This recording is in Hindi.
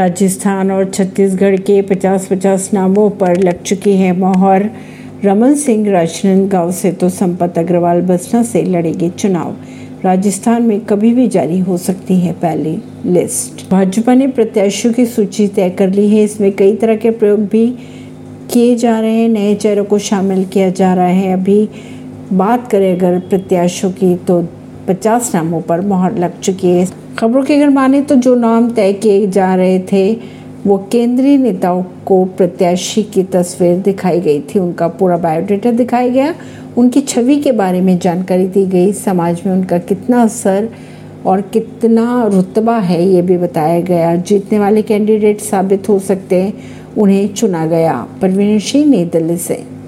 राजस्थान और छत्तीसगढ़ के 50-50 नामों पर लग चुकी है मोहर। रमन सिंह राजनांदगांव से तो संपत अग्रवाल बसना से लड़ेंगे चुनाव। राजस्थान में कभी भी जारी हो सकती है पहली लिस्ट। भाजपा ने प्रत्याशियों की सूची तय कर ली है। इसमें कई तरह के प्रयोग भी किए जा रहे हैं। नए चेहरों को शामिल किया जा रहा है। अभी बात करें अगर प्रत्याशियों की तो 50 नामों पर मोहर लग चुकी है। खबरों की अगर माने तो जो नाम तय किए जा रहे थे, वो केंद्रीय नेताओं को प्रत्याशी की तस्वीर दिखाई गई थी। उनका पूरा बायोडाटा दिखाया गया। उनकी छवि के बारे में जानकारी दी गई। समाज में उनका कितना असर और कितना रुतबा है, ये भी बताया गया। जीतने वाले कैंडिडेट साबित हो सकते हैं, उन्हें चुना गया। परवीन सिंह नई दिल्ली से।